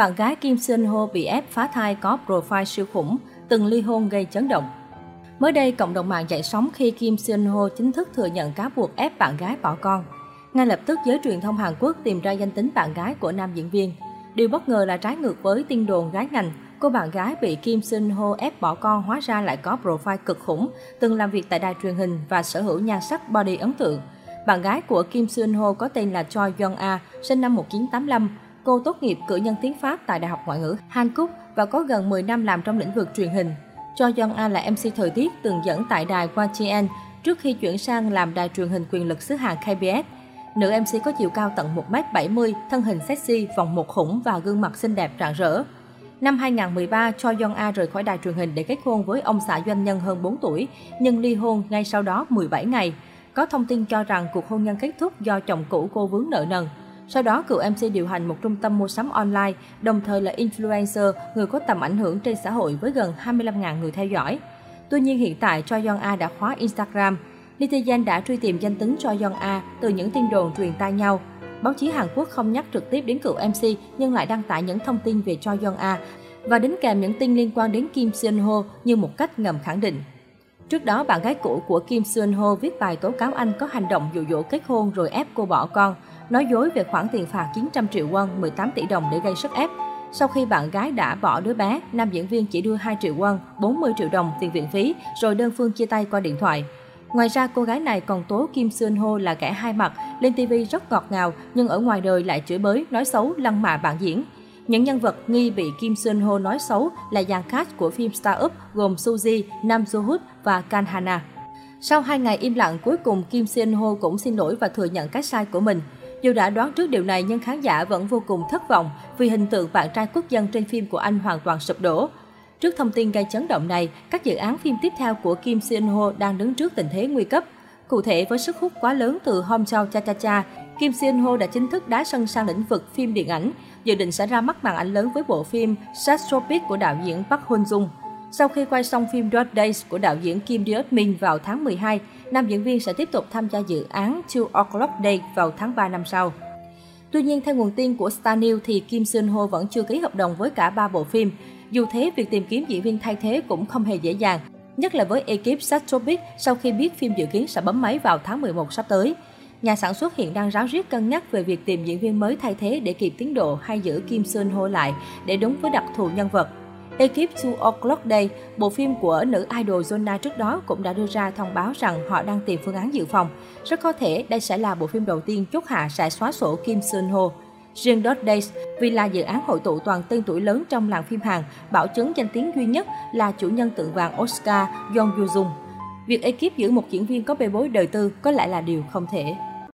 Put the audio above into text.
Bạn gái Kim Sun Ho bị ép phá thai có profile siêu khủng, từng ly hôn gây chấn động. Mới đây, cộng đồng mạng dậy sóng khi Kim Sun Ho chính thức thừa nhận cáo buộc ép bạn gái bỏ con. Ngay lập tức, giới truyền thông Hàn Quốc tìm ra danh tính bạn gái của nam diễn viên. Điều bất ngờ là trái ngược với tin đồn gái ngành, cô bạn gái bị Kim Sun Ho ép bỏ con hóa ra lại có profile cực khủng, từng làm việc tại đài truyền hình và sở hữu nhan sắc body ấn tượng. Bạn gái của Kim Sun Ho có tên là Choi Young A, sinh năm 1985. Cô tốt nghiệp cử nhân tiếng Pháp tại Đại học Ngoại ngữ Hàn Quốc và có gần 10 năm làm trong lĩnh vực truyền hình. Cho Young A là MC thời tiết từng dẫn tại đài YGN trước khi chuyển sang làm đài truyền hình quyền lực xứ Hàn KBS. Nữ MC có chiều cao tận 1m70, thân hình sexy, vòng một khủng và gương mặt xinh đẹp rạng rỡ. Năm 2013, Choi Yong A rời khỏi đài truyền hình để kết hôn với ông xã doanh nhân hơn 4 tuổi, nhưng ly hôn ngay sau đó 17 ngày. Có thông tin cho rằng cuộc hôn nhân kết thúc do chồng cũ cô vướng nợ nần. Sau đó, cựu MC điều hành một trung tâm mua sắm online, đồng thời là influencer, người có tầm ảnh hưởng trên xã hội với gần 25.000 người theo dõi. Tuy nhiên hiện tại Choi yon A đã khóa Instagram. Netizen đã truy tìm danh tính Choi yon A từ những tin đồn truyền tai nhau. Báo chí Hàn Quốc không nhắc trực tiếp đến cựu MC nhưng lại đăng tải những thông tin về Choi yon A và đính kèm những tin liên quan đến Kim Seon Ho như một cách ngầm khẳng định. Trước đó, bạn gái cũ của Kim Seon Ho viết bài tố cáo anh có hành động dụ dỗ kết hôn rồi ép cô bỏ con, nói dối về khoản tiền phạt 900 triệu won, 18 tỷ đồng để gây sức ép. Sau khi bạn gái đã bỏ đứa bé, nam diễn viên chỉ đưa 2 triệu won, 40 triệu đồng tiền viện phí, rồi đơn phương chia tay qua điện thoại. Ngoài ra, cô gái này còn tố Kim Seon Ho là kẻ hai mặt, lên TV rất ngọt ngào nhưng ở ngoài đời lại chửi bới, nói xấu, lăng mạ bạn diễn. Những nhân vật nghi bị Kim Seon Ho nói xấu là dàn cast của phim Star Up gồm Suzy, Nam Jo Hoot và Kan Hana. Sau hai ngày im lặng, cuối cùng Kim Seon Ho cũng xin lỗi và thừa nhận cái sai của mình. Dù đã đoán trước điều này nhưng khán giả vẫn vô cùng thất vọng vì hình tượng bạn trai quốc dân trên phim của anh hoàn toàn sụp đổ. Trước thông tin gây chấn động này, các dự án phim tiếp theo của Kim Seon Ho đang đứng trước tình thế nguy cấp. Cụ thể với sức hút quá lớn từ Hom Chow Cha Cha Cha, Kim Seon Ho đã chính thức đá sân sang lĩnh vực phim điện ảnh, dự định sẽ ra mắt màn ảnh lớn với bộ phim Satropic của đạo diễn Park Hoon Jung. Sau khi quay xong phim Dot Days của đạo diễn Kim Diot Min vào tháng 12, nam diễn viên sẽ tiếp tục tham gia dự án Two O'Clock Day vào tháng 3 năm sau. Tuy nhiên, theo nguồn tin của Star News thì Kim Seon Ho vẫn chưa ký hợp đồng với cả ba bộ phim. Dù thế, việc tìm kiếm diễn viên thay thế cũng không hề dễ dàng, nhất là với ekip Satropic sau khi biết phim dự kiến sẽ bấm máy vào tháng 11 sắp tới. Nhà sản xuất hiện đang ráo riết cân nhắc về việc tìm diễn viên mới thay thế để kịp tiến độ hay giữ Kim Seon Ho lại để đúng với đặc thù nhân vật. Ekip Two O'Clock Day, bộ phim của nữ idol Zona trước đó cũng đã đưa ra thông báo rằng họ đang tìm phương án dự phòng. Rất có thể đây sẽ là bộ phim đầu tiên chốt hạ sẽ xóa sổ Kim Seon Ho. Riêng Dot Days, vì là dự án hội tụ toàn tên tuổi lớn trong làng phim Hàn, bảo chứng danh tiếng duy nhất là chủ nhân tượng vàng Oscar Yong Yoo Jung. Việc ekip giữ một diễn viên có bê bối đời tư có lẽ là điều không thể.